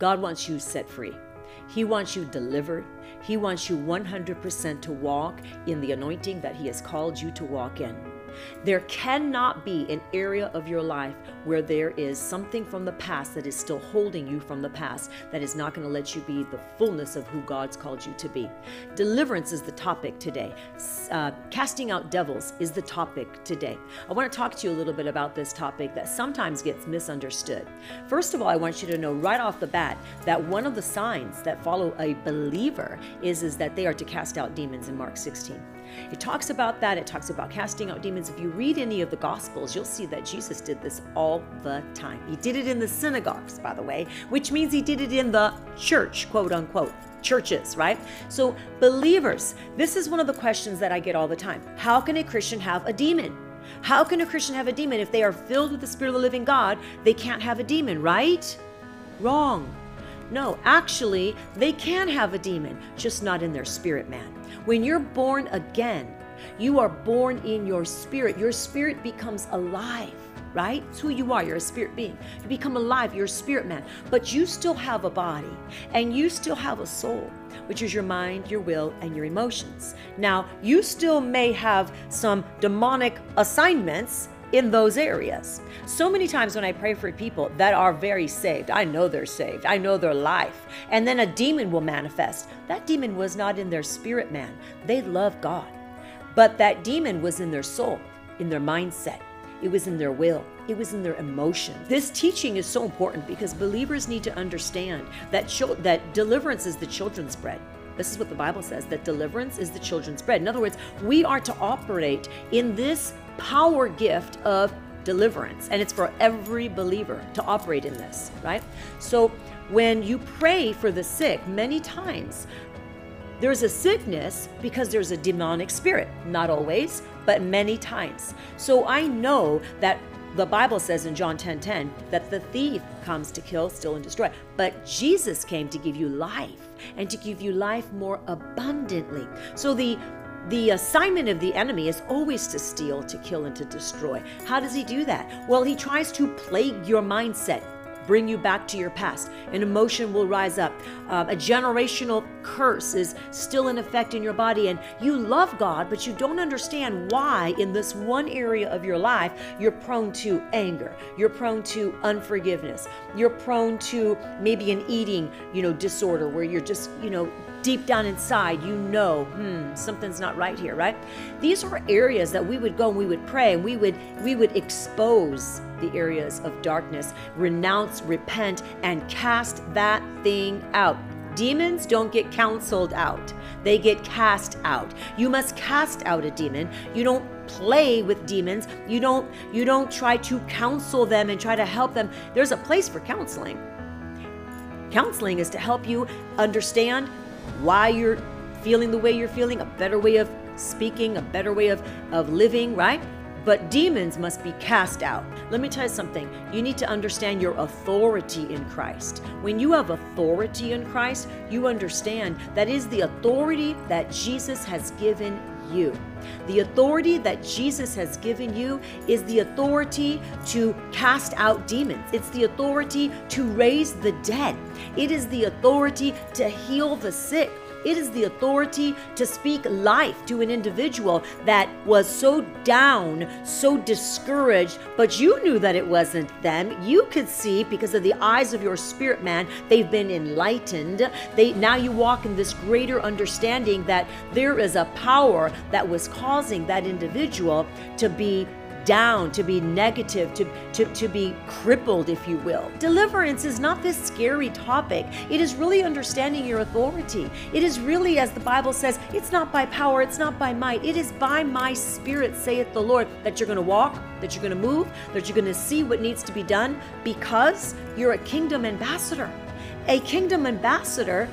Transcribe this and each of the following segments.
God wants you set free. He wants you delivered. He wants you 100% to walk in the anointing that He has called you to walk in. There cannot be an area of your life where there is something from the past that is still holding you from the past that is not going to let you be the fullness of who God's called you to be. Deliverance is the topic today. Uh, casting out devils is the topic today. I want to talk to you a little bit about this topic that sometimes gets misunderstood. First of all, I want you to know right off the bat that one of the signs that follow a believer is, is that they are to cast out demons in Mark 16. It talks about that. It talks about casting out demons. If you read any of the Gospels, you'll see that Jesus did this all the time. He did it in the synagogues, by the way, which means he did it in the church, quote unquote. Churches, right? So, believers, this is one of the questions that I get all the time. How can a Christian have a demon? How can a Christian have a demon if they are filled with the Spirit of the living God? They can't have a demon, right? Wrong. No, actually, they can have a demon, just not in their spirit man. When you're born again, you are born in your spirit. Your spirit becomes alive, right? It's who you are. You're a spirit being. You become alive. You're a spirit man. But you still have a body and you still have a soul, which is your mind, your will, and your emotions. Now, you still may have some demonic assignments in those areas. So many times when I pray for people that are very saved, I know they're saved, I know their life, and then a demon will manifest. That demon was not in their spirit man. They love God. But that demon was in their soul, in their mindset. It was in their will. It was in their emotion. This teaching is so important because believers need to understand that that deliverance is the children's bread. This is what the Bible says that deliverance is the children's bread. In other words, we are to operate in this power gift of deliverance. And it's for every believer to operate in this, right? So when you pray for the sick, many times there's a sickness because there's a demonic spirit. Not always, but many times. So I know that the Bible says in John 10 10 that the thief comes to kill, steal, and destroy. But Jesus came to give you life and to give you life more abundantly. So the the assignment of the enemy is always to steal, to kill, and to destroy. How does he do that? Well, he tries to plague your mindset, bring you back to your past. An emotion will rise up. Um, a generational curse is still in effect in your body, and you love God, but you don't understand why, in this one area of your life, you're prone to anger. You're prone to unforgiveness. You're prone to maybe an eating, you know, disorder where you're just, you know, deep down inside, you know, hmm, something's not right here, right? These are areas that we would go and we would pray and we would we would expose the areas of darkness, renounce, repent, and cast that thing out. Demons don't get counseled out. They get cast out. You must cast out a demon. You don't play with demons. You don't you don't try to counsel them and try to help them. There's a place for counseling. Counseling is to help you understand why you're feeling the way you're feeling, a better way of speaking, a better way of, of living, right? But demons must be cast out. Let me tell you something. You need to understand your authority in Christ. When you have authority in Christ, you understand that is the authority that Jesus has given you. The authority that Jesus has given you is the authority to cast out demons. It's the authority to raise the dead. It is the authority to heal the sick. It is the authority to speak life to an individual that was so down, so discouraged, but you knew that it wasn't them. You could see because of the eyes of your spirit man, they've been enlightened. They now you walk in this greater understanding that there is a power that was causing that individual to be down, to be negative, to, to, to be crippled, if you will. Deliverance is not this scary topic. It is really understanding your authority. It is really, as the Bible says, it's not by power, it's not by might. It is by my spirit, saith the Lord, that you're going to walk, that you're going to move, that you're going to see what needs to be done because you're a kingdom ambassador. A kingdom ambassador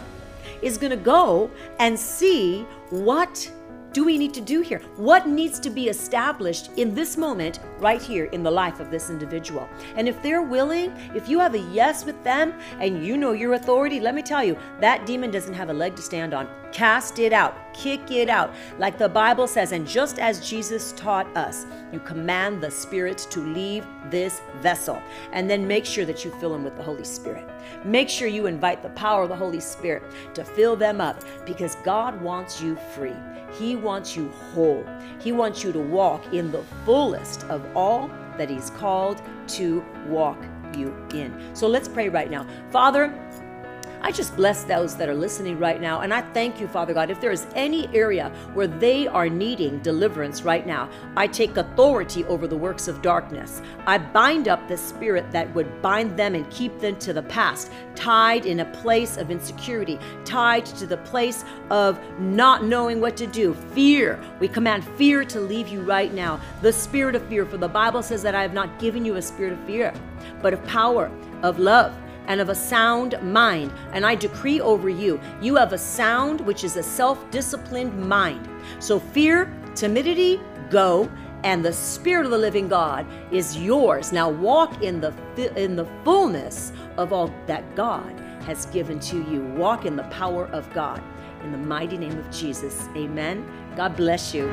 is going to go and see what do we need to do here? What needs to be established in this moment right here in the life of this individual. And if they're willing, if you have a yes with them and you know your authority, let me tell you, that demon doesn't have a leg to stand on. Cast it out, kick it out, like the Bible says. And just as Jesus taught us, you command the Spirit to leave this vessel. And then make sure that you fill them with the Holy Spirit. Make sure you invite the power of the Holy Spirit to fill them up because God wants you free. He wants you whole. He wants you to walk in the fullest of all that He's called to walk you in. So let's pray right now. Father, I just bless those that are listening right now. And I thank you, Father God. If there is any area where they are needing deliverance right now, I take authority over the works of darkness. I bind up the spirit that would bind them and keep them to the past, tied in a place of insecurity, tied to the place of not knowing what to do. Fear. We command fear to leave you right now. The spirit of fear. For the Bible says that I have not given you a spirit of fear, but of power, of love and of a sound mind. And I decree over you, you have a sound, which is a self disciplined mind. So fear, timidity, go. And the Spirit of the living God is yours. Now walk in the in the fullness of all that God has given to you. Walk in the power of God. In the mighty name of Jesus. Amen. God bless you.